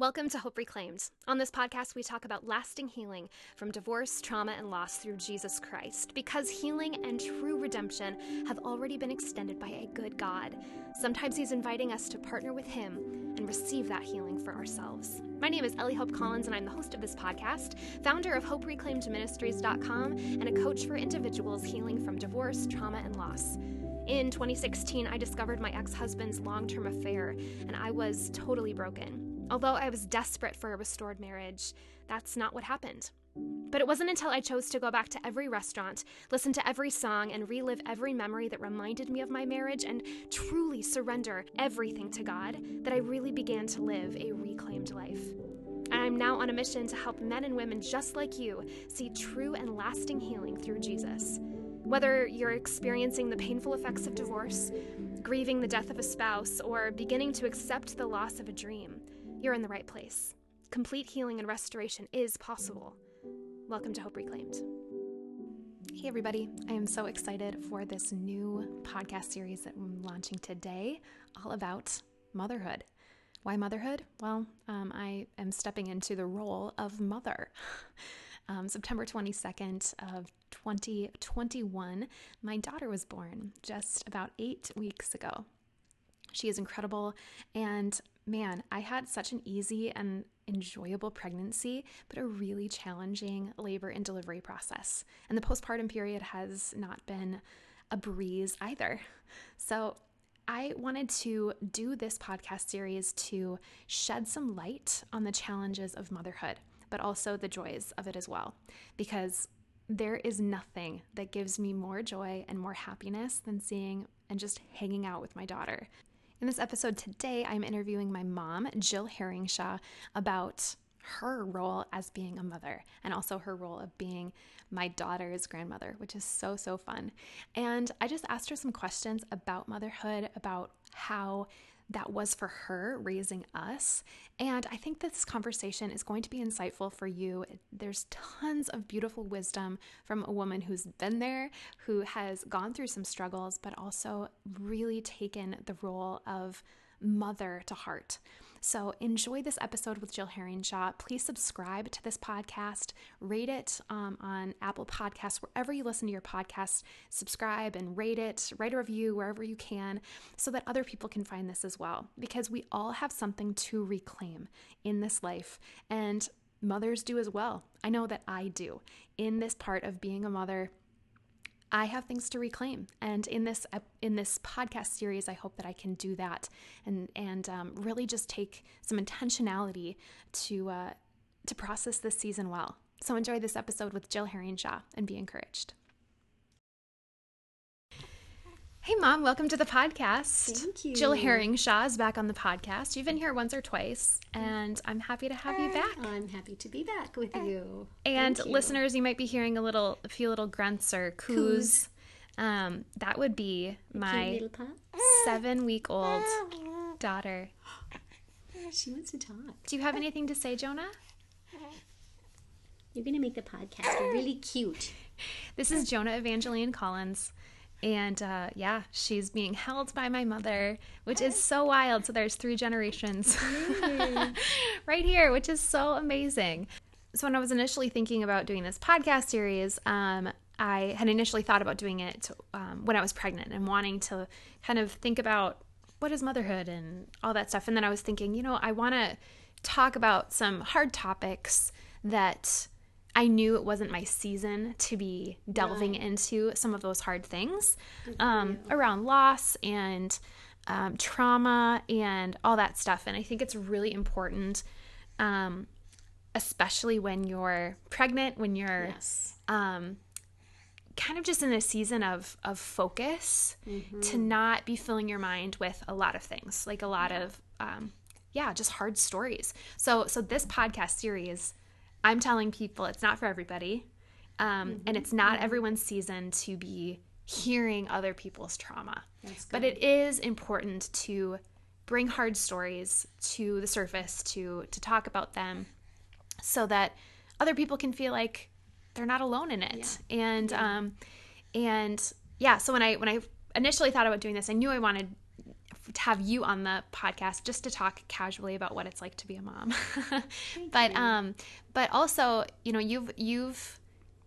Welcome to Hope Reclaimed. On this podcast, we talk about lasting healing from divorce, trauma, and loss through Jesus Christ because healing and true redemption have already been extended by a good God. Sometimes He's inviting us to partner with Him and receive that healing for ourselves. My name is Ellie Hope Collins, and I'm the host of this podcast, founder of HopeReclaimedMinistries.com, and a coach for individuals healing from divorce, trauma, and loss. In 2016, I discovered my ex husband's long term affair, and I was totally broken. Although I was desperate for a restored marriage, that's not what happened. But it wasn't until I chose to go back to every restaurant, listen to every song, and relive every memory that reminded me of my marriage and truly surrender everything to God that I really began to live a reclaimed life. And I'm now on a mission to help men and women just like you see true and lasting healing through Jesus. Whether you're experiencing the painful effects of divorce, grieving the death of a spouse, or beginning to accept the loss of a dream, you're in the right place. Complete healing and restoration is possible. Welcome to Hope Reclaimed. Hey, everybody. I am so excited for this new podcast series that I'm launching today, all about motherhood. Why motherhood? Well, um, I am stepping into the role of mother. Um, September 22nd of 2021, my daughter was born just about eight weeks ago. She is incredible, and man, I had such an easy and enjoyable pregnancy, but a really challenging labor and delivery process. And the postpartum period has not been a breeze either. So, I wanted to do this podcast series to shed some light on the challenges of motherhood, but also the joys of it as well. Because there is nothing that gives me more joy and more happiness than seeing and just hanging out with my daughter. In this episode today, I'm interviewing my mom, Jill Herringshaw, about her role as being a mother and also her role of being my daughter's grandmother, which is so, so fun. And I just asked her some questions about motherhood, about how that was for her raising us. And I think this conversation is going to be insightful for you. There's tons of beautiful wisdom from a woman who's been there, who has gone through some struggles, but also really taken the role of mother to heart. So enjoy this episode with Jill Herringshaw. Please subscribe to this podcast, rate it um, on Apple Podcasts, wherever you listen to your podcast. Subscribe and rate it, write a review wherever you can, so that other people can find this as well. Because we all have something to reclaim in this life, and mothers do as well. I know that I do. In this part of being a mother, I have things to reclaim, and in this in this podcast series, I hope that I can do that and and um, really just take some intentionality to uh, to process this season well. So enjoy this episode with Jill Herringshaw and be encouraged. Hey, Mom, welcome to the podcast. Thank you. Jill Herringshaw is back on the podcast. You've been here once or twice, and I'm happy to have you back. I'm happy to be back with you. And you. listeners, you might be hearing a little, a few little grunts or coos. Coos. Um, that would be my seven-week-old daughter. She wants to talk. Do you have anything to say, Jonah? You're gonna make the podcast really cute. This is Jonah Evangeline Collins. And uh, yeah, she's being held by my mother, which is so wild. So there's three generations right here, which is so amazing. So when I was initially thinking about doing this podcast series, um, I had initially thought about doing it um, when I was pregnant and wanting to kind of think about what is motherhood and all that stuff. And then I was thinking, you know, I want to talk about some hard topics that I knew it wasn't my season to be delving into some of those hard things um, around loss and um, trauma and all that stuff. And I think it's really important, um, especially when you're pregnant, when you're Yes. um, kind of just in a season of of focus to not be filling your mind with a lot of things like a lot of um, yeah just hard stories. So so this podcast series i'm telling people it's not for everybody um, and it's not everyone's season to be hearing other people's trauma. But it is important to bring hard stories to the surface to to talk about them so that other people can feel like they're not alone in it. And um and yeah so when i when i initially thought about doing this i knew i wanted to have you on the podcast just to talk casually about what it's like to be a mom. but um but also, you know, you've you've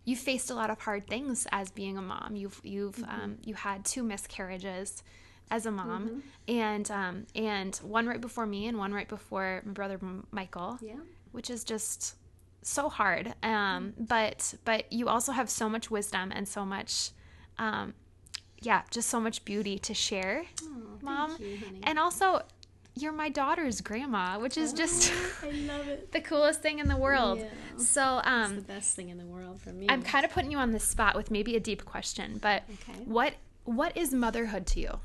you've faced a lot of hard things as being a mom. You've you've Mm-hmm. um you had two miscarriages as a mom Mm-hmm. and um and one right before me and one right before my brother M- Michael Yeah. which is just so hard. Um, Mm-hmm. but but you also have so much wisdom and so much, um, yeah, just so much beauty to share, mom. you. And also, you're my daughter's grandma, which is just I love it. the coolest thing in the world. Yeah. So It's the um, best thing in the world for me. I'm kind of putting you on the spot with maybe a deep question, but Okay. what what is motherhood to you?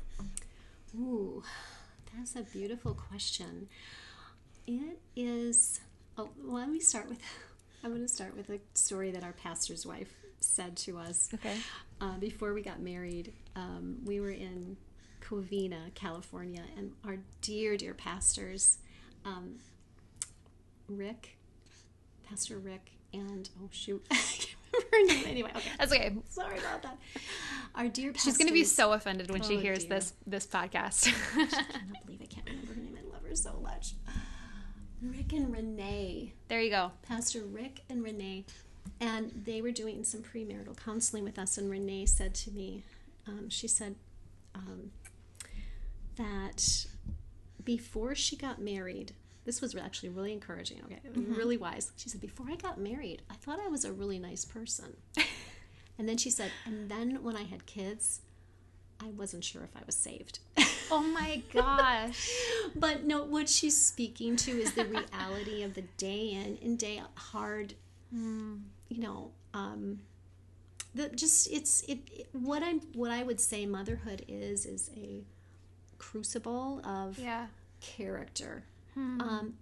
Ooh, that's a beautiful question. It is. Oh, well, let me start with. I'm going to start with a story that our pastor's wife said to us. Okay. Uh, before we got married, um, we were in Covina, California, and our dear, dear pastors, um, Rick, Pastor Rick, and oh shoot, I can't remember her name. Anyway, okay. That's okay. Sorry about that. Our dear pastors. She's gonna be so offended when she Oh, hears dear. this this podcast. I cannot believe I can't remember her name. I love her so much. Rick and Renee, there you go. Pastor Rick and Renee, and they were doing some premarital counseling with us. And Renee said to me, um, she said um, that before she got married, this was actually really encouraging. Okay, really wise. She said, before I got married, I thought I was a really nice person. and then she said, and then when I had kids, I wasn't sure if I was saved. Oh my gosh. But no, what she's speaking to is the reality of the day in and day out hard. You know, um, the just it's it, it. What I'm what I would say motherhood is is a crucible of yeah. character. Um,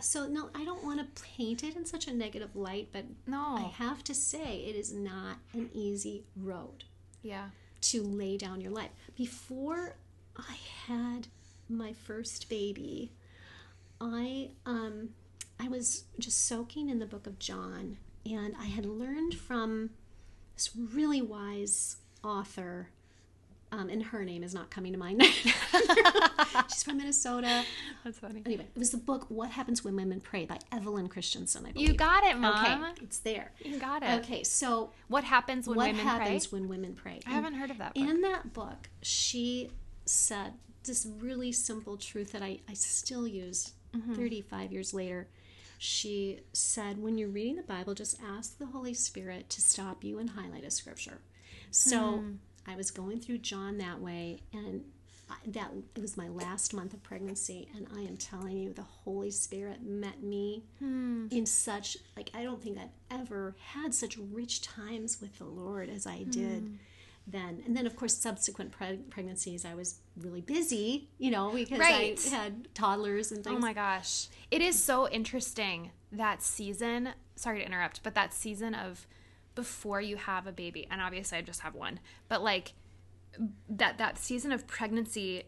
so no, I don't want to paint it in such a negative light, but No. I have to say it is not an easy road Yeah. to lay down your life. Before I had my first baby, I um I was just soaking in the book of John and I had learned from this really wise author um, and her name is not coming to mind. She's from Minnesota. That's funny. Anyway, it was the book "What Happens When Women Pray" by Evelyn Christenson. I believe. You got it, mom. okay, it's there. You got it. Okay, so What happens when Women Pray. what women happens pray? when women pray? I haven't heard of that book. In that book, she said this really simple truth that I, I still use Mm-hmm. 35 years later. She said, when you're reading the Bible, just ask the Holy Spirit to stop you and highlight a scripture. So Hmm. I was going through John that way, and that it was my last month of pregnancy, and I am telling you, the Holy Spirit met me Hmm. in such like I don't think I've ever had such rich times with the Lord as I did Hmm. Then. And then, of course, subsequent preg- pregnancies, I was really busy, you know, because Right. I had toddlers and things. Oh my gosh. It is so interesting that season. Sorry to interrupt, but that season of before you have a baby, and obviously I just have one, but like that that season of pregnancy,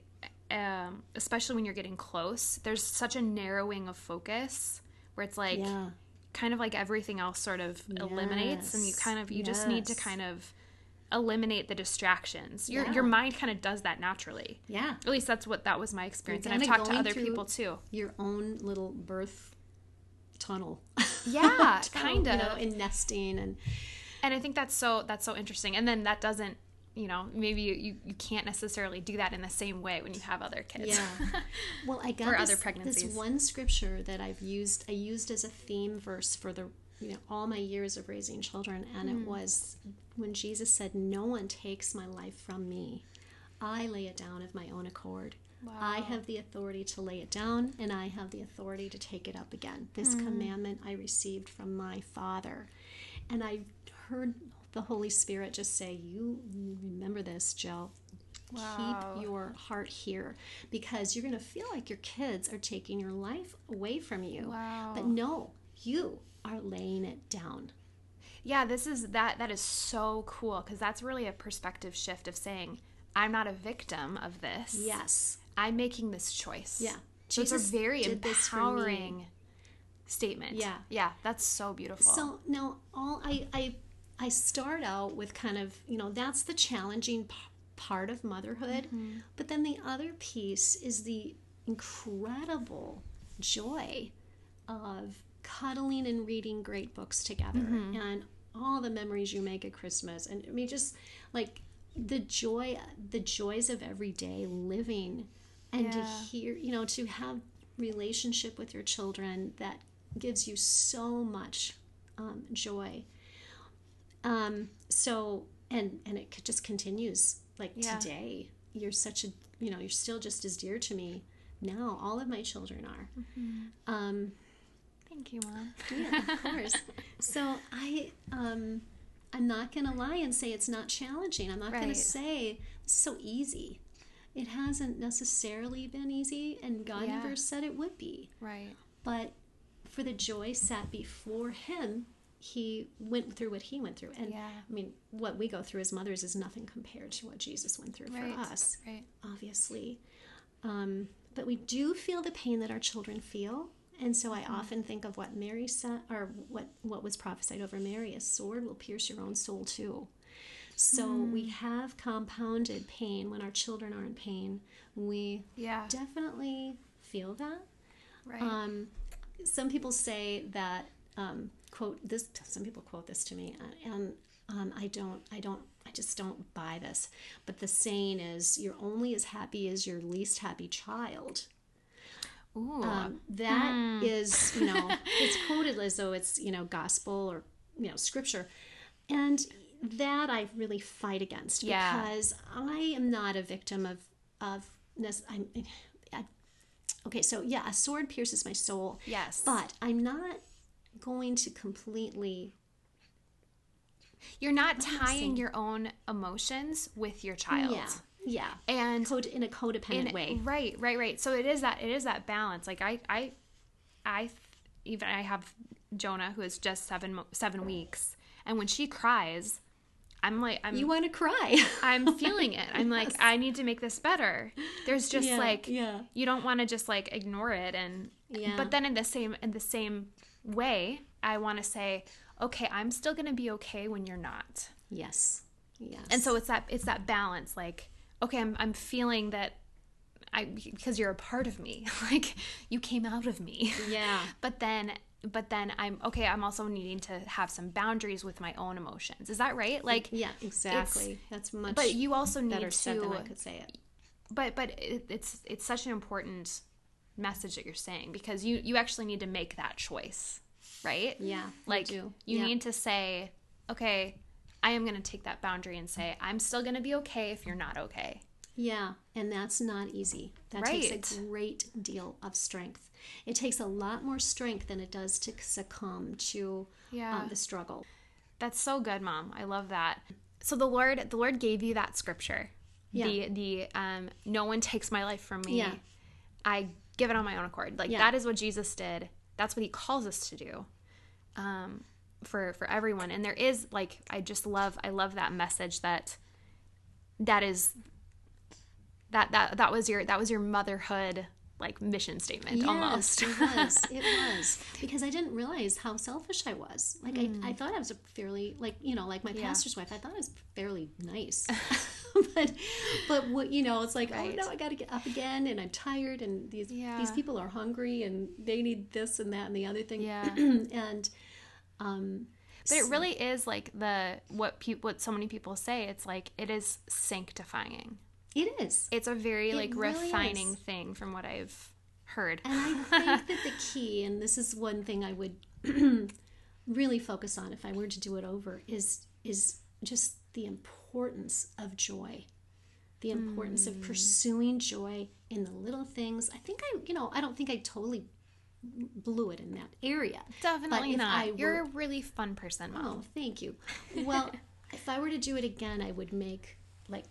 um, especially when you're getting close, there's such a narrowing of focus where it's like Yeah. kind of like everything else sort of eliminates, and you kind of you just need to kind of eliminate the distractions. Your Yeah. your mind kind of does that naturally. Yeah. At least that's what that was my experience, and I've talked to other people too. Your own little birth tunnel. Yeah, Tunnel, kind You know, of. in nesting and And I think that's so that's so interesting. And then that doesn't, you know, maybe you, you, can't necessarily do that in the same way when you have other kids. Yeah. Well, I got this, other this one scripture that I've used. I used as a theme verse for the you know all my years of raising children, and Hmm. it was when Jesus said, "No one takes my life from me; I lay it down of my own accord." I have the authority to lay it down, and I have the authority to take it up again. This Hmm. commandment I received from my Father. And I heard the Holy Spirit just say, You remember this, Jill. Wow. Keep your heart here because you're going to feel like your kids are taking your life away from you. Wow. But no, you are laying it down. Yeah, this is that that is so cool because that's really a perspective shift of saying, I'm not a victim of this. Yes. I'm making this choice. Yeah. So it's a very did this for me. empowering statement. Yeah. Yeah, that's so beautiful. So now all I, I I start out with kind of you know that's the challenging p- part of motherhood. Mm-hmm. But then the other piece is the incredible joy of cuddling and reading great books together Mm-hmm. and all the memories you make at Christmas. And I mean, just like the joy, the joys of everyday living and to hear, you know, to have relationship with your children that gives you so much um, joy. Um, so, and, and it just continues like Yeah. today. You're such a, you know, you're still just as dear to me now. All of my children are. Mm-hmm. Um, Thank you, mom. yeah, of course. So I, um, I'm not going to lie and say it's not challenging. I'm not going to say it's so easy. It hasn't necessarily been easy, and God Yeah. never said it would be. Right. But for the joy set before Him, He went through what He went through. And Yeah. I mean, what we go through as mothers is nothing compared to what Jesus went through Right. for us Right. obviously. Um, but we do feel the pain that our children feel. And so I often think of what Mary said, or what, what was prophesied over Mary a sword will pierce your own soul too. So we have compounded pain when our children are in pain. We Yeah. definitely feel that. Right. Um, some people say that um, quote this. Some people quote this to me, uh, and um, I don't. I don't. I just don't buy this. But the saying is, "You're only as happy as your least happy child." Ooh. Um, that is, you know, it's quoted as though it's you know gospel or you know scripture, and that I really fight against Yeah. because I am not a victim of of. nec- I'm, I, okay, so yeah, a sword pierces my soul. yes. But I'm not going to completely. you're not tying your own emotions with your child. Yeah, yeah. And Code in a codependent in- way. Right, right, right. So it is that it is that balance. Like I, I, I, even I have Jonah who is just seven seven weeks, and when she cries, I'm like I'm You want to cry. I'm feeling it. I'm like I need to make this better. There's just Yeah, like yeah. you don't want to just like ignore it and Yeah. but then in the same in the same way, I want to say, okay, I'm still going to be okay when you're not. yes. Yes. And so it's that it's that balance like okay, I'm I'm feeling that I because you're a part of me. like you came out of me. yeah. But then but then I'm okay, I'm also needing to have some boundaries with my own emotions. Is that right? Like Yeah, exactly. That's much but you also need better said than I could say it. but but it, it's it's such an important message that you're saying because you you actually need to make that choice right Yeah, you like do. you Yeah. need to say okay i am going to take that boundary and say i'm still going to be okay if you're not okay Yeah, and that's not easy. That Right. takes a great deal of strength. It takes a lot more strength than it does to succumb to Yeah. uh, the struggle. that's so good mom i love that so the lord the lord gave you that scripture Yeah. the the um no one takes my life from me Yeah. i give it on my own accord like Yeah. that is what jesus did that's what he calls us to do um for for everyone and there is like i just love i love that message that that is that that that was your that was your motherhood like mission statement almost it was. It was because I didn't realize how selfish I was. Like I, I mm. thought I was a fairly like you know like my. Yeah. pastor's wife. I thought I was fairly nice, but but what you know it's like Right. oh no I got to get up again and I'm tired and these these people are hungry and they need this and that and the other thing. Yeah. and um but it really is like the what pe- what so many people say it's like it is sanctifying it is. it's a very like really refining is. thing from what i've heard And I think that the key, and this is one thing I would really focus on if I were to do it over, is is just the importance of joy. The importance Hmm. of pursuing joy in the little things. I think I, you know, I don't think I totally blew it in that area. definitely not I you're a really fun person mom Oh, thank you. Well, if I were to do it again, I would make like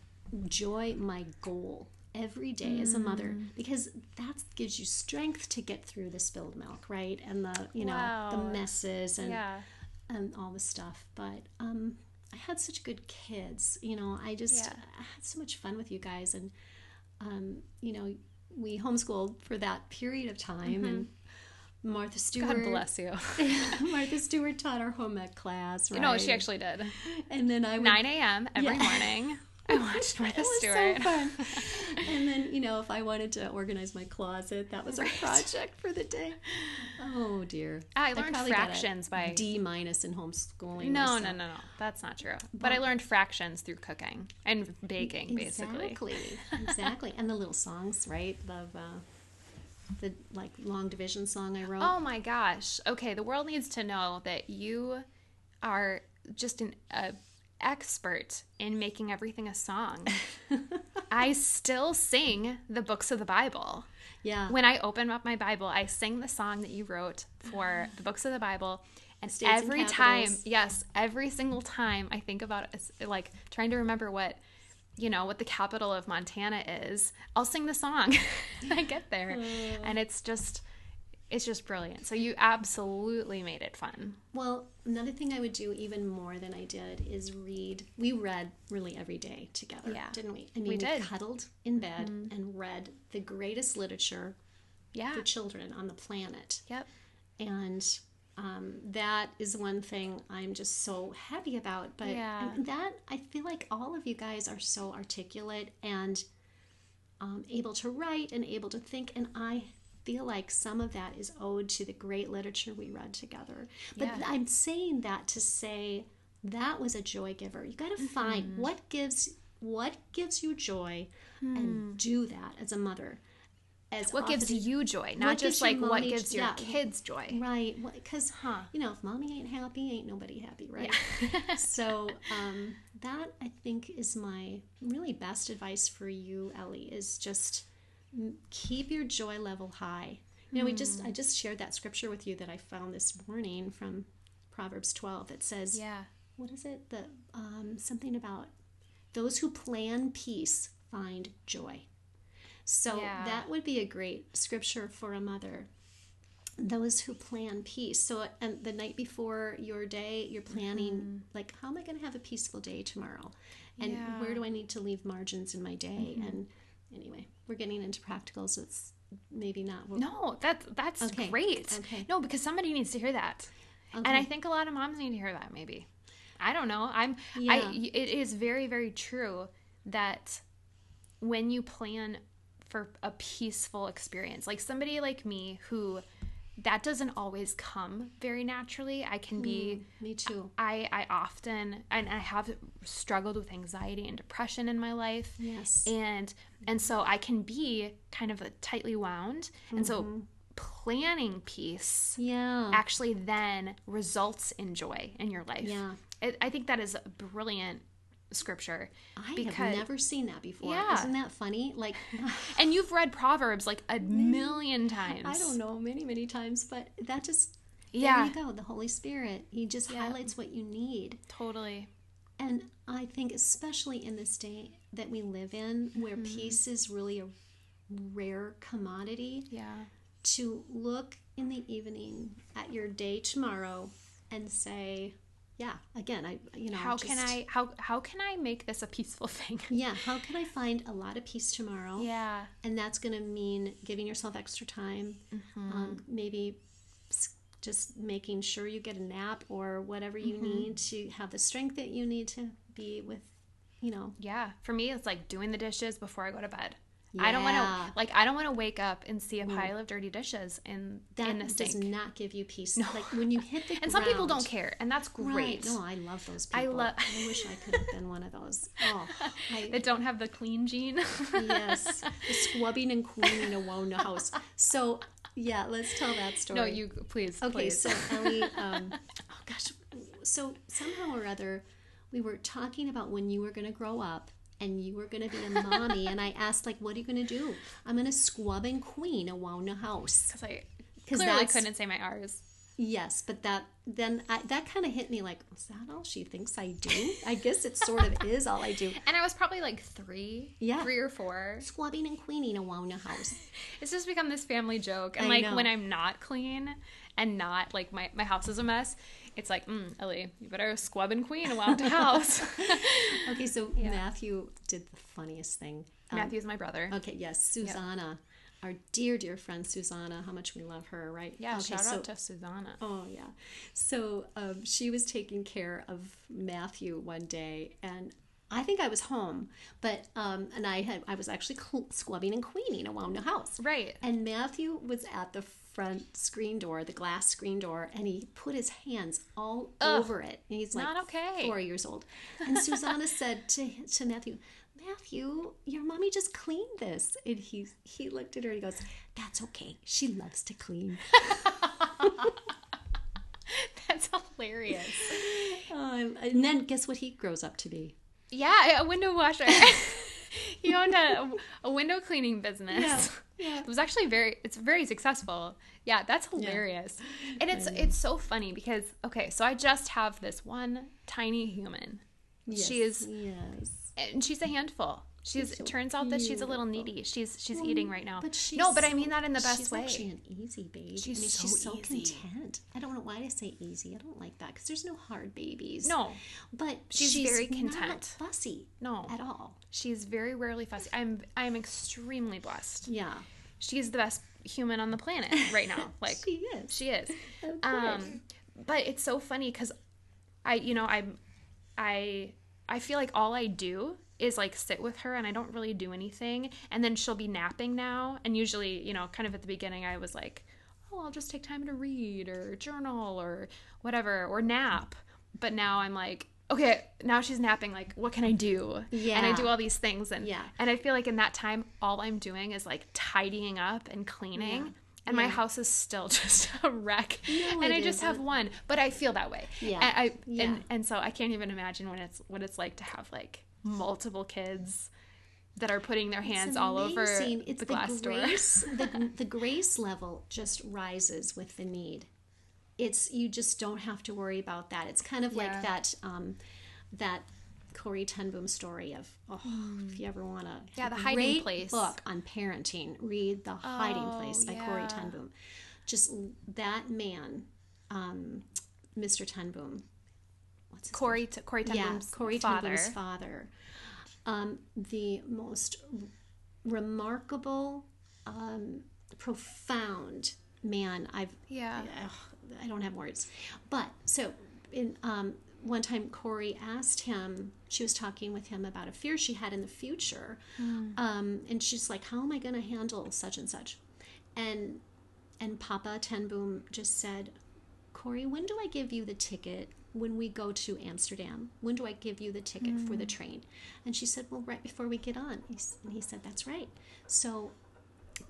joy my goal every day as a mother Mm. because that gives you strength to get through the spilled milk, right? And the, you know, Wow. the messes and yeah and all the stuff. But um I had such good kids, you know. I just Yeah. I had so much fun with you guys and um you know, we homeschooled for that period of time and Martha Stewart god bless you Martha Stewart taught our home ec class, right? no she actually did And then I would, 9 a.m every Yeah. morning I watched Martha It was Stewart. so fun. and then, you know, if I wanted to organize my closet, that was our project for the day. Oh dear. I learned a fractions by- D minus in homeschooling. No, no, no, no. That's not true. But I learned fractions through cooking and baking, basically. Exactly. exactly. And the little songs, right? Of uh, the like long division song I wrote. Oh my gosh. Okay, the world needs to know that you are just an a expert in making everything a song. I still sing the books of the Bible. yeah. When I open up my Bible, I sing the song that you wrote for the books of the Bible. And States and every time, yes, every single time I think about it, like trying to remember what, you know, what the capital of Montana is, I'll sing the song. I get there. Hmm. And it's just, it's just brilliant. So you absolutely made it fun. Well, another thing I would do even more than I did is read. We read really every day together, Yeah. didn't we? I mean, We did. cuddled in bed mm-hmm. and read the greatest literature Yeah. for children on the planet. Yep. and um, that is one thing I'm just so happy about. But Yeah. that I feel like all of you guys are so articulate and um, able to write and able to think, and I feel like some of that is owed to the great literature we read together. But Yeah. I'm saying that to say that was a joy giver. You got to find Mm-hmm. what gives what gives you joy Hmm. and do that as a mother. As What gives you joy, not just like what gives your yeah. kids joy. Right, because Huh. you know, if mommy ain't happy, ain't nobody happy, right? Yeah. so um, that I think is my really best advice for you, Ellie, is just keep your joy level high. You know, we just Hmm. I just shared that scripture with you that I found this morning from Proverbs twelve that says, Yeah. what is it? The um, something about those who plan peace find joy. So Yeah. that would be a great scripture for a mother. Those who plan peace. So and the night before your day, you're planning mm-hmm. like how am I going to have a peaceful day tomorrow? And Yeah. where do I need to leave margins in my day? Mm-hmm. And anyway, we're getting into practicals. so it's maybe not. No, that's that's Okay. great. Okay. No, because somebody needs to hear that, and I think a lot of moms need to hear that. Maybe, I don't know. I'm. Yeah. I. It is very very true that when you plan for a peaceful experience, like somebody like me who that doesn't always come very naturally. I can be. Hmm, me too. I, I often and I have struggled with anxiety and depression in my life Yes. and and so i can be kind of a tightly wound and so mm-hmm. planning peace yeah. actually then results in joy in your life Yeah. it, i think that is a brilliant scripture I because have never seen that before. Yeah. Isn't that funny? Like, and you've read proverbs like a million times I don't know, many, many times, but that just, yeah there you go. The Holy Spirit, He just highlights what you need. totally And I think, especially in this day that we live in, where mm-hmm. peace is really a rare commodity, yeah to look in the evening at your day tomorrow and say, yeah, again, I, you know, how can i how how can i make this a peaceful thing Yeah, how can I find a lot of peace tomorrow? yeah and that's going to mean giving yourself extra time Mm-hmm. um, maybe just making sure you get a nap or whatever you Mm-hmm. need to have the strength that you need to be with you know Yeah, for me, it's like doing the dishes before I go to bed. I don't want Mm. to like I don't want to wake up and see a pile of dirty dishes in that in the does not give you peace like when you hit the And some people don't care, and that's Right. great. No, I love those people. I people. lo- I wish I could have been one of those. Oh, I, That don't have the clean gene. yes, the squabbing and cleaning around the house. So, yeah, let's tell that story. no, you please. Okay, please. so Ellie, um, oh gosh, so somehow or other, we were talking about when you were going to grow up and you were going to be a mommy, and I asked like, "What are you going to do?" I'm going to squab and queen around the house. because I 'Cause clearly couldn't say my R's. Yes, but that then I, that kind of hit me like, is that all she thinks I do? I guess it sort of is all I do. And I was probably like three, Yeah. three or four. Squabbing and queening around the house. It's just become this family joke. And I like know. when I'm not clean and not like my my house is a mess, it's like, mm, Ellie, you better squab and queen around the house. Okay, so Matthew did the funniest thing. Um, Matthew's my brother. Okay, yes, Susanna, our dear, dear friend Susanna, how much we love her, right? Yeah, okay, shout so, out to Susanna. Oh, yeah. So um, she was taking care of Matthew one day, and I think I was home, but um, and I had I was actually cl- scrubbing and cleaning around the house. Right. And Matthew was at the front screen door, the glass screen door, and he put his hands all Ugh, over it. And he's like not okay. four years old. And Susanna said to to Matthew, Matthew, your mommy just cleaned this. And he he looked at her and he goes, That's okay. She loves to clean. That's hilarious. Um, and then guess what he grows up to be? Yeah, a window washer. he owned a, a window cleaning business. Yeah. It was actually very it's very successful. Yeah, that's hilarious. And it's it's so funny because okay, so I just have this one tiny human. She is Yes. and she's a handful. She's so it turns out that she's a little needy. She's she's eating right now. But she's no, but I mean that in the best she's way. actually an easy baby. She's I mean, so she's so easy. content. I don't know why I say easy. I don't like that because there's no hard babies. no, but She's she's, very not content. fussy no. at all. She's very rarely fussy. I'm I'm extremely blessed. Yeah, She's the best human on the planet right now. Like she is. She is. Um, but it's so funny because I, you know, I'm, I, I feel like all I do is like sit with her and I don't really do anything. And then she'll be napping now. And usually, you know, kind of at the beginning, I was like, oh, I'll just take time to read or journal or whatever or nap. But now I'm like, okay, now she's napping. Like, what can I do? Yeah. And I do all these things. And Yeah. and I feel like in that time, all I'm doing is like tidying up and cleaning. Yeah. And my house is still just a wreck. No, and I just have isn't. one, but I feel that way. Yeah. And I Yeah. and, and so I can't even imagine when it's what it's like to have like multiple kids that are putting their hands all over. It's the glass door. grace, the, the grace level just rises with the need. It's you just don't have to worry about that. It's kind of Yeah. like that um, that Corrie Ten Boom story of oh, if you ever want to. Yeah, The Hiding Place. book on parenting, read The Hiding Oh, Place by Corrie yeah. Ten Boom. Just that man, um, Mr. Ten Boom. What's his name? Corrie T- Corrie Ten yeah, Corrie father. Ten Boom's father. Um, the most remarkable, um, profound man I've. Yeah. Ugh, I don't have words, but so in um, one time Corrie asked him. She was talking with him about a fear she had in the future, Hmm. um, and she's like, "How am I going to handle such and such?" And and Papa Ten Boom just said, Corrie, when do I give you the ticket when we go to Amsterdam? When do I give you the ticket for the Mm. train? And she said, Well, right before we get on. And he said, That's right. So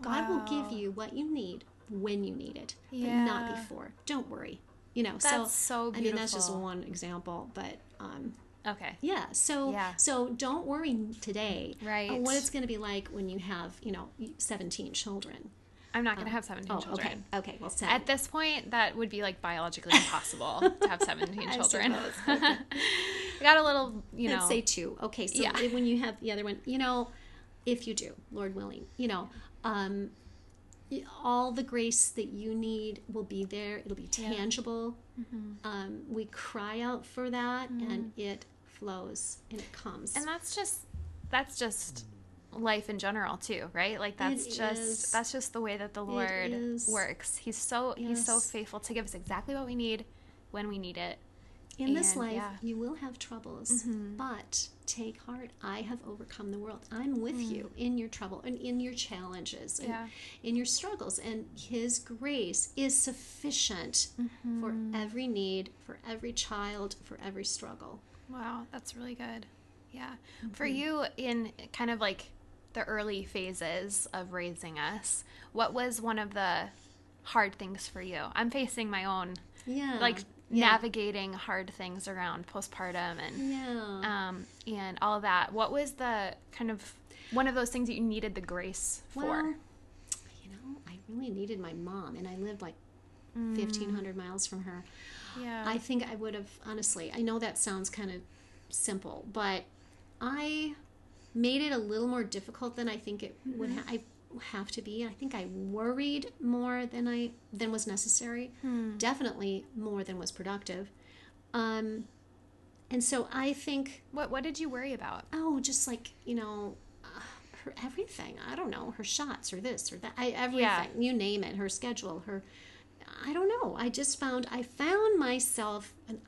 God will give you what you need when you need it, but not before. Don't worry. You know, That's so I mean, that's just one example, but um, Okay. yeah. So Yeah. so don't worry today. Right. what it's going to be like when you have you know seventeen children. I'm not gonna have 17 Oh, children. okay. Okay. Well, seven. At this point, that would be like biologically impossible to have 17 children. I got a little, you know. Let's say two. Okay, so Yeah. when you have the other one, you know, if you do, Lord willing, you know, um, all the grace that you need will be there. It'll be tangible. Mm-hmm. Um, we cry out for that, and it flows and it comes. and that's just that's just life in general too right like that's It just is. that's just the way that the lord works he's so he's so faithful to give us exactly what we need when we need it In this life, yeah. Mm-hmm. you will have troubles, but take heart. I have overcome the world. I'm with you in your trouble and in your challenges and Mm. Yeah. in your struggles. And His grace is sufficient Mm-hmm. for every need, for every child, for every struggle. wow that's really good yeah for Mm-hmm. you in kind of like the early phases of raising us what was one of the hard things for you i'm facing my own Yeah. like yeah. navigating hard things around postpartum and Yeah. um, and all that. What was the kind of one of those things that you needed the grace for? Well, you know, I really needed my mom, and I lived like Mm. 1,500 miles from her. yeah, I think I would have, honestly, I know that sounds kind of simple, but I made it a little more difficult than I think it would ha- I have to be. I think I worried more than I than was necessary. Definitely more than was productive. Um, and so I think what what did you worry about? oh, just like you know, uh, her everything. I don't know her shots or this or that. I everything. You name it. Her schedule. Her. I don't know. I just found I found myself, and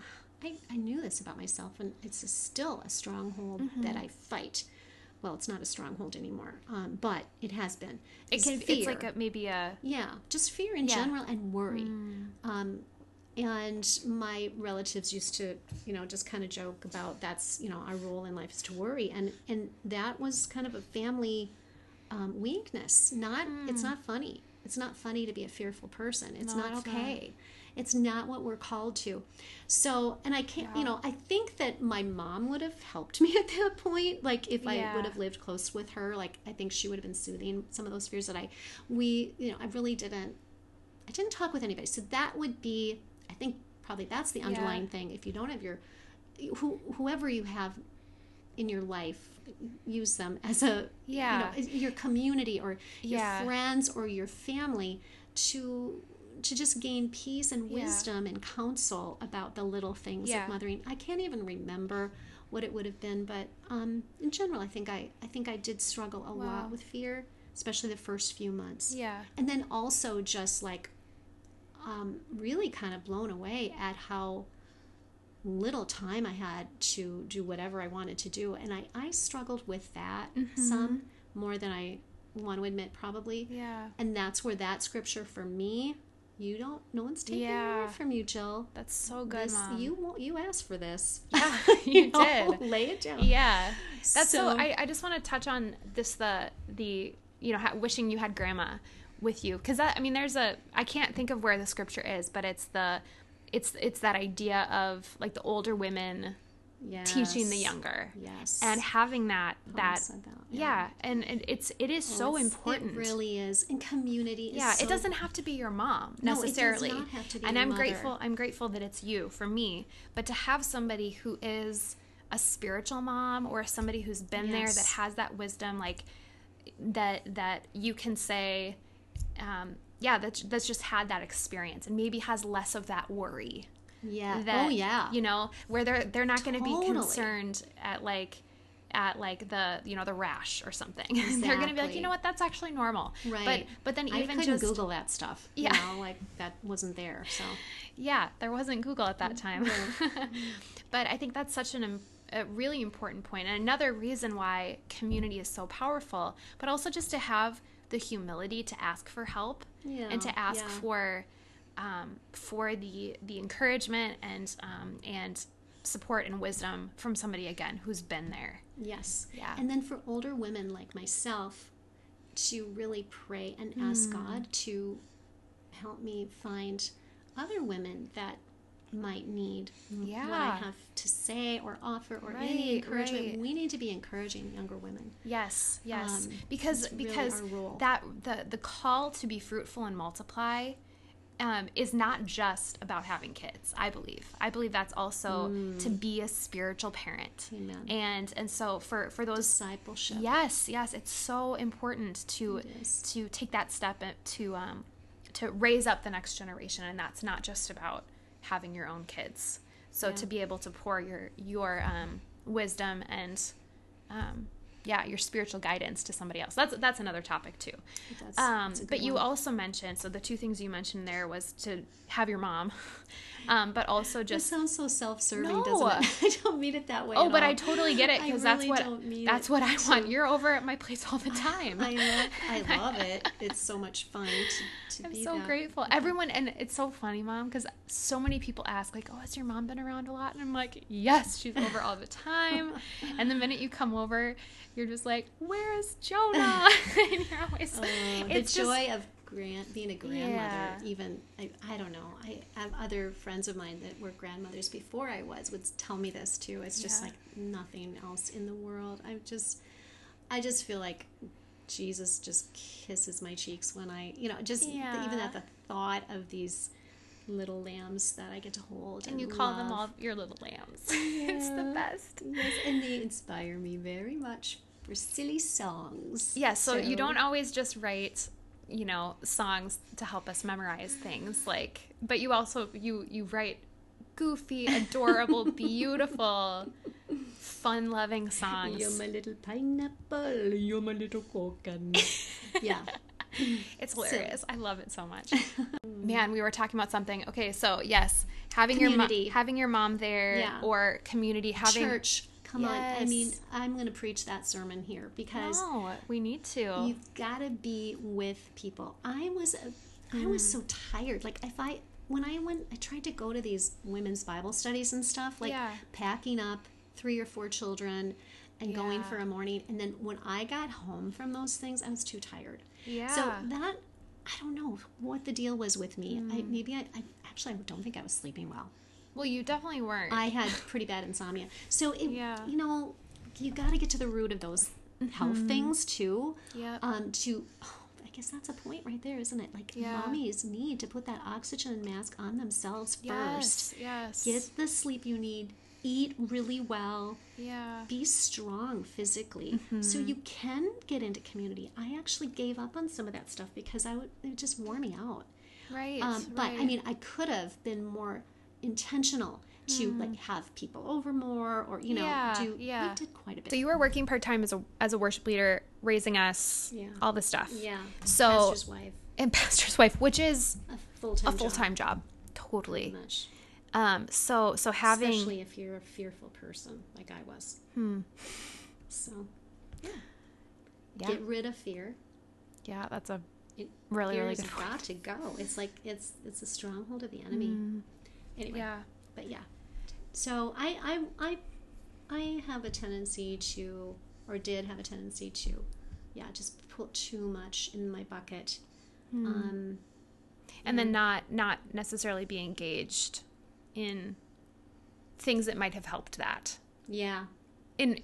I, I knew this about myself, and it's a, still a stronghold Mm-hmm. that I fight. Well, it's not a stronghold anymore, um, but it has been. It can, fear. it's like a, maybe a Yeah, just fear in Yeah. general and worry. Um, and my relatives used to, you know, just kind of joke about that's, you know, our role in life is to worry, and and that was kind of a family um, weakness. Not, it's not funny. It's not funny to be a fearful person. It's No, not it's not. It's not what we're called to. So, and I can't, you know, I think that my mom would have helped me at that point. Like if I would have lived close with her, like I think she would have been soothing some of those fears that I, we, you know, I really didn't, I didn't talk with anybody. So that would be, I think probably that's the underlying thing. If you don't have your, who, whoever you have in your life, use them as a, Yeah. you know, your community or your Yeah. friends or your family to to just gain peace and Yeah. wisdom and counsel about the little things Yeah. of mothering. I can't even remember what it would have been, but um, in general, I think I I think I did struggle a Wow. lot with fear, especially the first few months. yeah And then also just like um, really kind of blown away at how little time I had to do whatever I wanted to do. And I, I struggled with that Mm-hmm. some more than I want to admit, probably. yeah And that's where that scripture for me, you don't, no one's taking it Yeah. away from you, Jill. that's so good This, mom you you asked for this. Yeah, you know? did. Lay it down. yeah that's so, So- I, I just want to touch on this the the you know ha- wishing you had grandma with you because that i mean there's a i can't think of where the scripture is but it's the it's it's that idea of like the older women teaching the younger. Yes. and having that that, that, yeah, and, and it's it is so important It really is. And community is yeah so it doesn't have to be your mom No, it does necessarily. not have to be and your i'm mother. grateful i'm grateful that it's you for me. But to have somebody who is a spiritual mom or somebody who's been there that has that wisdom like that that you can say um, yeah that's, that's just had that experience and maybe has less of that worry Yeah. that oh yeah. you know where they're they're not going to be concerned at like at like the you know the rash or something they're going to be like you know what that's actually normal Right. but but then I even just Google that stuff. Yeah. You know, like that wasn't there. So yeah there wasn't google at that time Mm-hmm. but i think that's such an a really important point and another reason why community is so powerful but also just to have the humility to ask for help Yeah, and to ask yeah. for um, for the the encouragement and um, and support and wisdom from somebody again who's been there yes. Yeah. And then for older women like myself to really pray and ask Hmm. God to help me find other women that might need what I have to say or offer or Right, any encouragement. right. We need to be encouraging younger women. Yes, yes. Um, because it's really because that the the call to be fruitful and multiply um, is not just about having kids. I believe. I believe that's also to be a spiritual parent. Mm. Amen. And and so for for those Discipleship. yes, yes, it's so important to to take that step and to um to raise up the next generation, and that's not just about having your own kids. So Yeah. to be able to pour your your um, wisdom and um, yeah, your spiritual guidance to somebody else. That's that's another topic too. Um, but you one. also mentioned so the two things you mentioned there was to have your mom, um, but also just sounds so self-serving, No. doesn't it? I don't mean it that way. oh, but all. I totally get it because really that's what that's what I want. You're over at my place all the time. I love, I love it. It's so much fun to, to I'm so that. grateful. Everyone, and it's so funny, mom, because so many people ask, like, "Oh, has your mom been around a lot?" And I'm like, "Yes, she's over all the time." and the minute you come over, you're just like, "Where is Jonah?" and you're always, oh, the it's just, joy of grand being a grandmother. Yeah. Even I, I don't know. I have other friends of mine that were grandmothers before I was would tell me this too. It's just Yeah. like nothing else in the world. I just, I just feel like Jesus just kisses my cheeks when I, you know, just even at the thought of these little lambs that I get to hold and you call them all your little lambs. it's the best. Yes, and they inspire me very much for silly songs. Yeah, so you don't always just write, you know, songs to help us memorize things, like, but you also you you write goofy, adorable, beautiful, fun-loving songs. You're my little pineapple. You're my little coconut. yeah. It's hilarious. I love it so much. man, we were talking about something. Okay, so yes, having your Community. mom, having your mom there, Yeah. or community, having Church. Come on. I mean, I'm going to preach that sermon here because No, we need to. you've got to be with people. I was I was Mm. so tired. Like if I when I went I tried to go to these women's Bible studies and stuff, like Yeah. packing up three or four children and going for a morning and then when I got home from those things, I was too tired. yeah. So that I don't know what the deal was with me. I Mm. maybe I, I actually I don't think I was sleeping well. Well, you definitely weren't. I had pretty bad insomnia. So it, Yeah. you know, you got to get to the root of those health things too. Yeah. Um, to oh, I guess that's a point right there, isn't it? Like Yeah. mommies need to put that oxygen mask on themselves first. yes, yes. Get the sleep you need. Eat really well. yeah. Be strong physically, so Mm-hmm. you can get into community. I actually gave up on some of that stuff because I would it just wore me out. Right. Um, but I mean, I could have been more intentional to like have people over more, or you know. Yeah, do. yeah. I did quite a bit. So you were working part time as a as a worship leader, raising us, Yeah. all the stuff. yeah. So pastor's wife, and pastor's wife, which is a full time, a full time job, totally. Um. So so having Especially if you're a fearful person like I was. Hmm. So yeah get rid of fear. yeah that's a It, really really good got to go. It's like it's it's a stronghold of the enemy. Anyway, yeah but yeah. So I I I I have a tendency to or did have a tendency to yeah, just put too much in my bucket. Hmm. Um and then not not necessarily be engaged in things that might have helped that yeah. in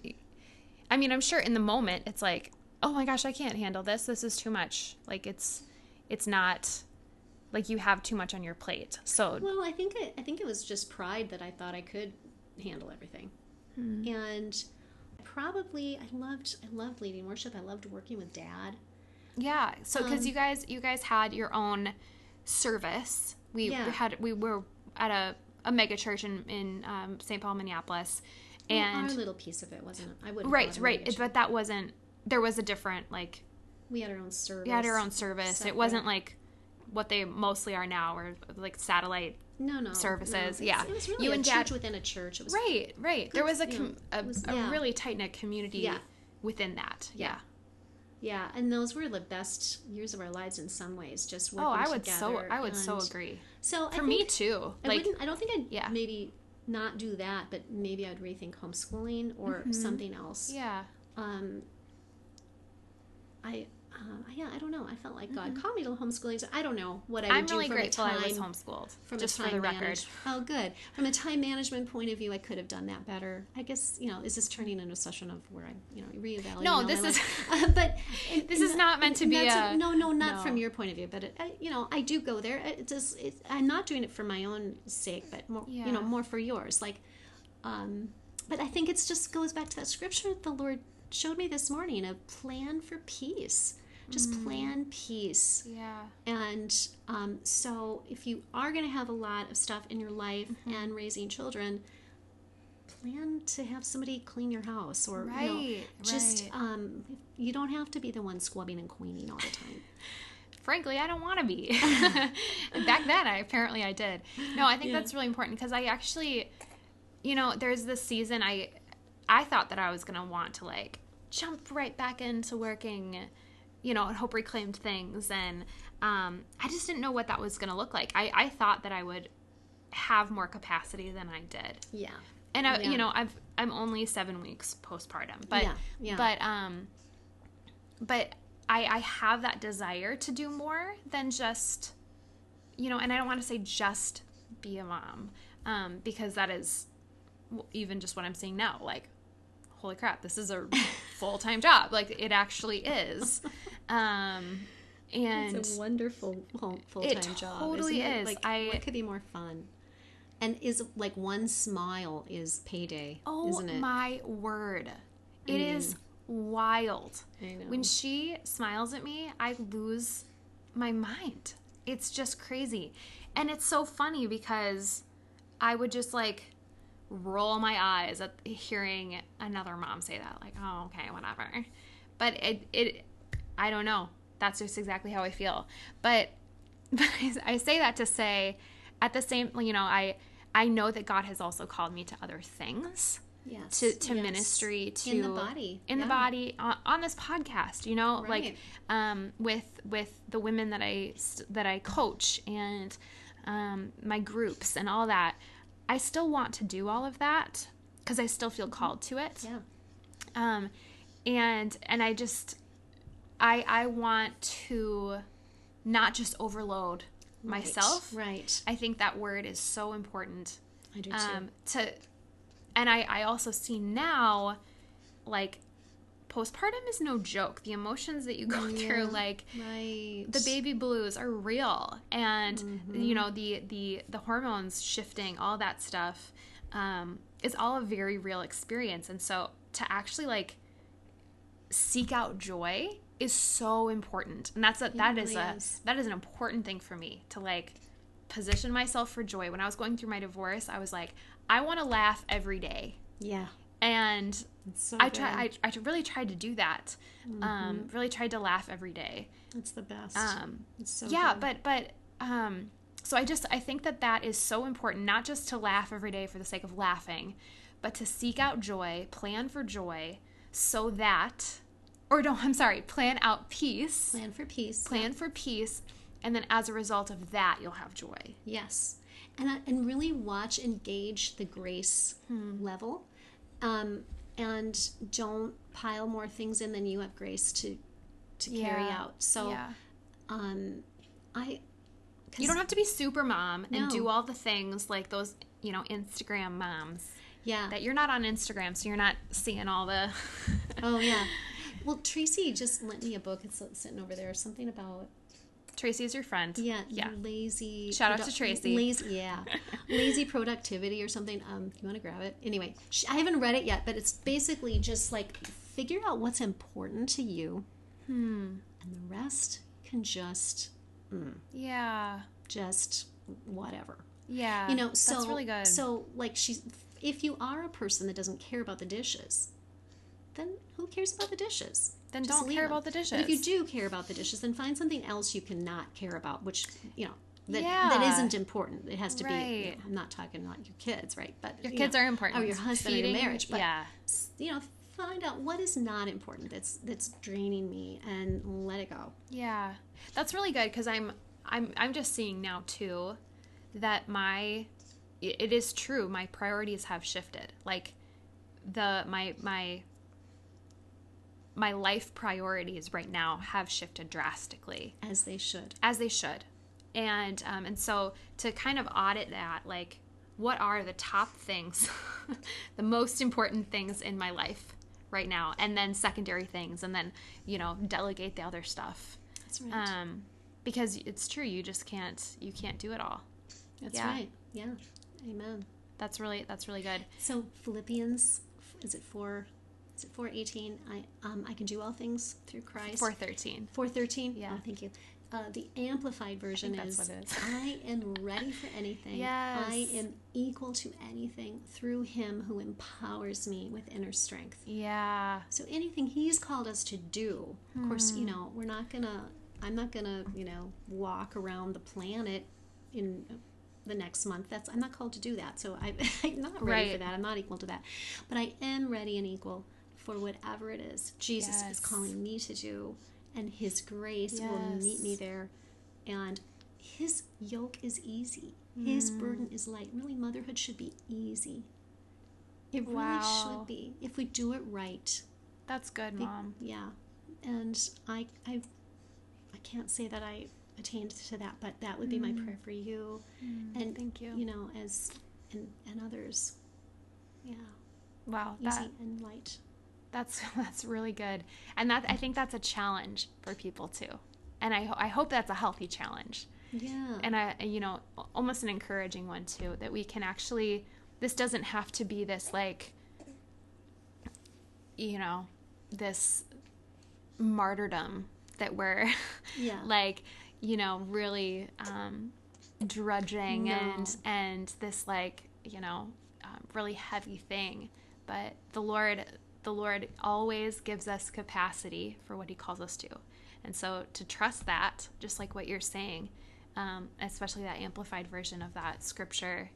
i mean i'm sure in the moment it's like oh my gosh i can't handle this this is too much like it's it's not like you have too much on your plate so Well, I think it, I think it was just pride that I thought I could handle everything. Hmm. And probably I loved I loved leading worship. I loved working with dad. yeah so because Um, you guys you guys had your own service we, Yeah. we had we were at a, a mega church in, in um, st paul minneapolis and our little piece of it wasn't I wouldn't right it right but that wasn't there was a different like we had our own service. we had our own service it wasn't like what they mostly are now or like satellite no no services, no. Yeah. It was really You a and church Dad- within a church. It was right right there was a, com- know, a, was- a yeah. really tight-knit community Yeah. within that yeah, Yeah, and those were the best years of our lives in some ways. Just oh i would so i would so agree So I for me too like wouldn't. I don't think I'd Yeah. maybe not do that, but maybe I'd rethink homeschooling or something else. Mm-hmm. yeah Um, I. Uh, yeah, I don't know. I felt like God called me to homeschooling. So I don't know what I Mm-hmm. do really grateful a i time was homeschooled from just a for time the record Oh, good. From a time management point of view, I could have done that better. I guess you know, is this turning into a session of where I'm, you know, reevaluating? No, all this is- Uh, but This is not meant to be a- no, no, not no. from your point of view. But it, I, you know, I do go there. It just, it, I'm not doing it for my own sake, but more, you know, more for yours. Like, um, but I think it's just goes back to that scripture that the Lord showed me this morning: a plan for peace. Just Mm. plan peace. yeah And um, so, if you are going to have a lot of stuff in your life Mm-hmm. and raising children, plan to have somebody clean your house or you know, just right. um, you don't have to be the one squabbing and queening all the time. frankly i don't want to be back then i apparently i did no i think Yeah. that's really important because i actually you know there's this season i i thought that i was gonna want to like jump right back into working you know at hope reclaimed things and um, i just didn't know what that was gonna look like I, I thought that i would have more capacity than i did Yeah. and I, Yeah. you know i've i'm only seven weeks postpartum but Yeah, yeah. but um but i i have that desire to do more than just you know and i don't want to say just be a mom um because that is even just what i'm saying now like holy crap this is a full-time job like it actually is um and It's a wonderful full time job. totally isn't it? is. Like, I- what could be more fun? And is like one smile is payday, Oh isn't it? my word. it is wild. I know. When she smiles at me, I lose my mind. It's just crazy. And it's so funny because I would just like roll my eyes at hearing another mom say that like, "Oh, okay, whatever." But it it I don't know. That's just exactly how I feel. But but I, I say that to say, at the same, you know, I I know that God has also called me to other things Yes. to, to yes. ministry to In the body, in the body on, on this podcast you know like um with with the women that i that i coach and um my groups and all that i still want to do all of that because i still feel called to it Yeah. um and and i just i i want to not just overload myself Right. i think that word is so important I do too. um, to and I, I also see now like postpartum is no joke the emotions that you go through like right. the baby blues are real and Mm-hmm. you know the the the hormones shifting all that stuff um, is all a very real experience and so to actually like seek out joy is so important and that's a that is really a is. that is an important thing for me to like position myself for joy when i was going through my divorce i was like i want to laugh every day Yeah. and so I try. I, I really tried to do that. Um, really tried to laugh every day. It's the best. Um, it's so yeah, good. but but um, so I just I think that that is so important. Not just to laugh every day for the sake of laughing, but to seek out joy, plan for joy, so that, or no, I'm sorry, plan out peace, plan for peace. plan for peace, and then as a result of that, you'll have joy. Yes, and and really watch and gauge the grace Hmm. level, um, and don't pile more things in than you have grace to to carry Yeah. out. So, yeah. um, I You don't have to be super mom and do all the things like those, you know, Instagram moms. yeah. that you're not on Instagram, so you're not seeing all the. oh yeah. Well, Tracy just lent me a book. It's sitting over there. Something about Tracy is your friend. yeah, Yeah. lazy. Shout out to Tracy. Lazy, yeah, lazy productivity or something. Um, you want to grab it anyway? sh- I haven't read it yet, but it's basically just like figure out what's important to you, Hmm. and the rest can just Yeah. just whatever. Yeah. You know, so that's really good. So like she's, if you are a person that doesn't care about the dishes, then who cares about the dishes? Then Just don't care them. about the dishes. But if you do care about the dishes, then find something else you cannot care about, which you know that Yeah. that isn't important. It has to be. you know, I'm not talking about your kids, right? But your you kids know, are important. or your husband or Feeding- your marriage. But yeah. you know, find out what is not important. That's that's draining me, and let it go. Yeah. That's really good because I'm I'm I'm just seeing now too that my it is true my priorities have shifted. Like the my my my life priorities right now have shifted drastically. As they should. as they should and um, and so to kind of audit that like what are the top things the most important things in my life right now and then secondary things and then you know delegate the other stuff That's right. um, because it's true you just can't you can't do it all That's yeah. right. Yeah. Amen. that's really that's really good So Philippians, is it four? Is it four eighteen? I um I can do all things through Christ. 413 Four thirteen. Yeah. Oh, thank you. Uh, the amplified version is, what. I am ready for anything. Yes. I am equal to anything through Him who empowers me with inner strength. yeah So anything He's called us to do, of course, Hmm. you know, we're not gonna. I'm not gonna, you know, walk around the planet in the next month. That's I'm not called to do that. So I, I'm not ready for that. I'm not equal to that. But I am ready and equal for whatever it is Jesus Yes. is calling me to do, and His grace will meet me there, and His yoke is easy. His Hmm. burden is light. Really, motherhood should be easy. It really should be if we do it right. that's good mom Yeah, and I, I, I can't say that I attained to that, but that would be my prayer for you, and thank you. You know, as and and others. Yeah, wow easy that and light. That's that's really good, and that I think that's a challenge for people too, and I I hope that's a healthy challenge, Yeah, and I you know almost an encouraging one too that we can actually this doesn't have to be this like you know this martyrdom that we're Yeah. like you know really um, drudging No. and and this like you know um, really heavy thing. But the lord the lord always gives us capacity for what he calls us to. And so to trust that just like what you're saying um, especially that amplified version of that scripture,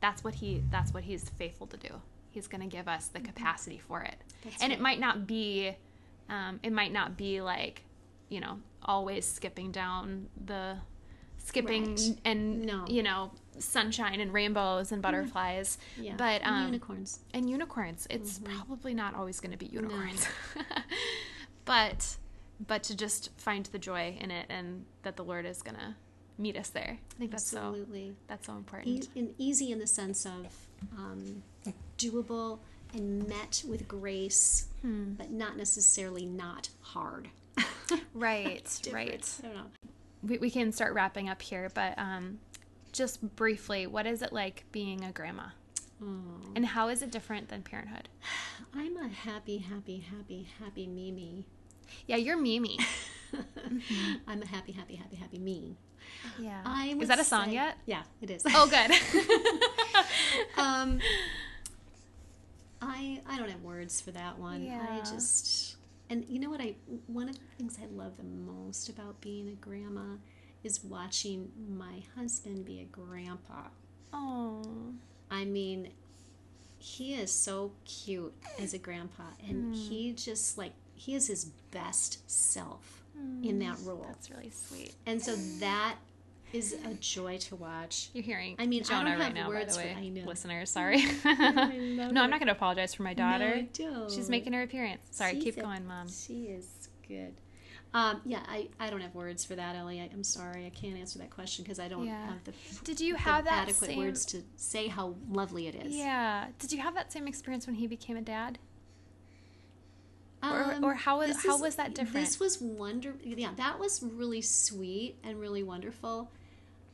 that's what he that's what he's faithful to do. He's going to give us the capacity for it, That's and it might not be, um, it might not be like, you know, always skipping down the skipping Right. and No. you know sunshine and rainbows and butterflies Yeah. but And um unicorns. and unicorns it's probably not always going to be unicorns but but to just find the joy in it and that the lord is going to meet us there i think that's so Absolutely. that's so E- important and easy in the sense of um, doable and met with grace, Hmm. but not necessarily not hard. right right I don't know. We, we can start wrapping up here but um just briefly what is it like being a grandma Oh. and how is it different than parenthood I'm a happy, happy, happy, happy Mimi. yeah you're mimi I'm a happy, happy, happy, happy me. yeah I is that a song say- yet Yeah, it is. oh good um, I I don't have words for that one. Yeah. I just and you know what I one of the things I love the most about being a grandma is watching my husband be a grandpa. oh I mean, he is so cute as a grandpa and hmm. he just like he is his best self in that hmm. role. that's really sweet And so that is a joy to watch. You're hearing I mean, I Jonah don't right have now, words by for- the way. I know. Listeners, sorry. no, I'm not going to apologize for my daughter. I don't. She's making her appearance. Sorry, She's keep a- going, Mom. She is good. Um, yeah, I, I don't have words for that, Ellie. I, I'm sorry. I can't answer that question because I don't Yeah. have the, Did you have that adequate same... words to say how lovely it is. Yeah. Did you have that same experience when he became a dad? Or- Um, or how was- how was that different? This was wonder. Yeah, that was really sweet and really wonderful.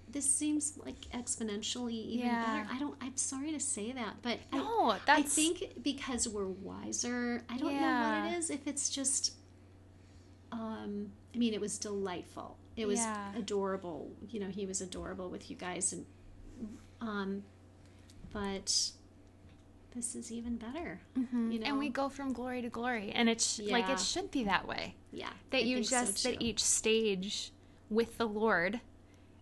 This seems like exponentially even Yeah. better. I don't. I'm sorry to say that, but I, No, I that's think because we're wiser. I don't know what it is. If it's just, um, I mean, it was delightful. It was Yeah. adorable. You know, he was adorable with you guys, and um, but this is even better. Mhm. you know? and we go from glory to glory, and it's like Yeah. it should be that way. Yeah, That I you think so, just at each stage with the Lord,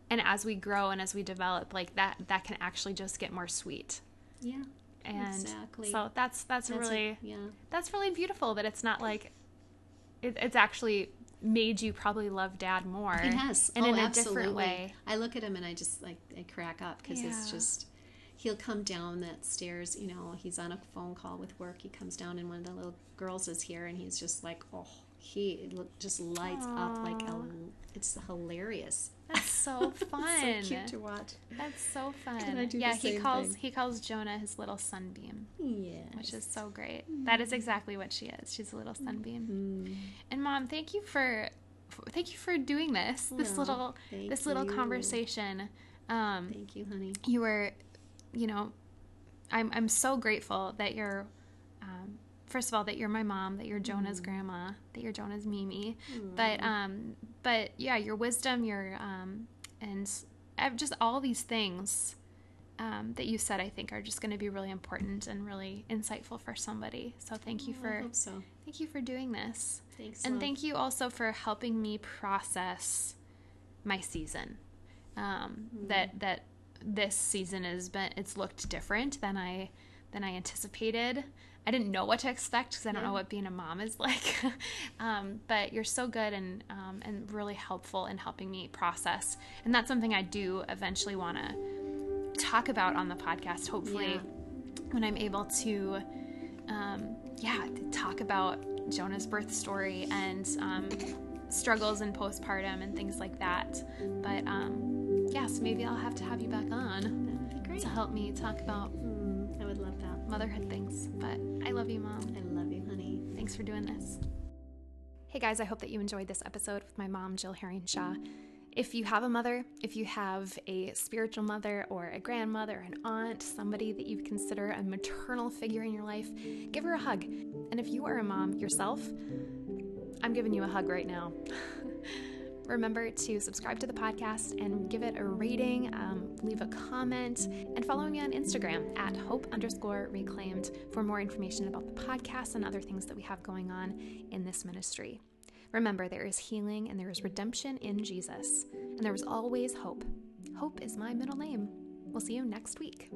and as we grow and as we develop, like that, that can actually just get more sweet. Yeah, And Exactly. so that's that's, that's really a, yeah. that's really beautiful that it's not like it, it's actually made you probably love dad more It has, and oh, in a absolutely. different way I look at him and I just like I crack up because it's just he'll come down that stairs. You know, he's on a phone call with work. He comes down and one of the little girls is here, and he's just like, oh, he look, just lights up like a, it's hilarious. that's so fun so cute to watch. that's so fun And I do the yeah he calls thing. he calls jonah his little sunbeam Yeah, which is so great that is exactly what she is she's a little sunbeam Mm. and mom thank you for thank you for doing this this No, little this little you. conversation um Thank you, honey. you were, you know, I'm I'm so grateful that you're, um, first of all, that you're my mom, that you're Jonah's grandma, that you're Jonah's Mimi, but um, but yeah, your wisdom, your um, and just all these things. Um, that you said, I think, are just going to be really important and really insightful for somebody. So thank you Oh, for so. thank you for doing this, Thanks, and love. thank you also for helping me process my season. Um, That that this season has been it's looked different than I than I anticipated. I didn't know what to expect because I don't know what being a mom is like. um, but you're so good and um, and really helpful in helping me process, and that's something I do eventually want to talk about on the podcast. Hopefully, Yeah. when I'm able to, um, yeah, to talk about Jonah's birth story and um, struggles in postpartum and things like that. But um, yes, maybe I'll have to have you back on That would be great. to help me talk about Mm, I would love that. motherhood things. But I love you, mom. I love you, honey. Thanks for doing this. Hey guys, I hope that you enjoyed this episode with my mom, Jill Herring Shaw. If you have a mother, if you have a spiritual mother or a grandmother, an aunt, somebody that you consider a maternal figure in your life, give her a hug. And if you are a mom yourself, I'm giving you a hug right now. Remember to subscribe to the podcast and give it a rating, um, leave a comment, and follow me on Instagram at hope underscore reclaimed for more information about the podcast and other things that we have going on in this ministry. Remember, there is healing and there is redemption in Jesus, and there is always hope. Hope is my middle name. We'll see you next week.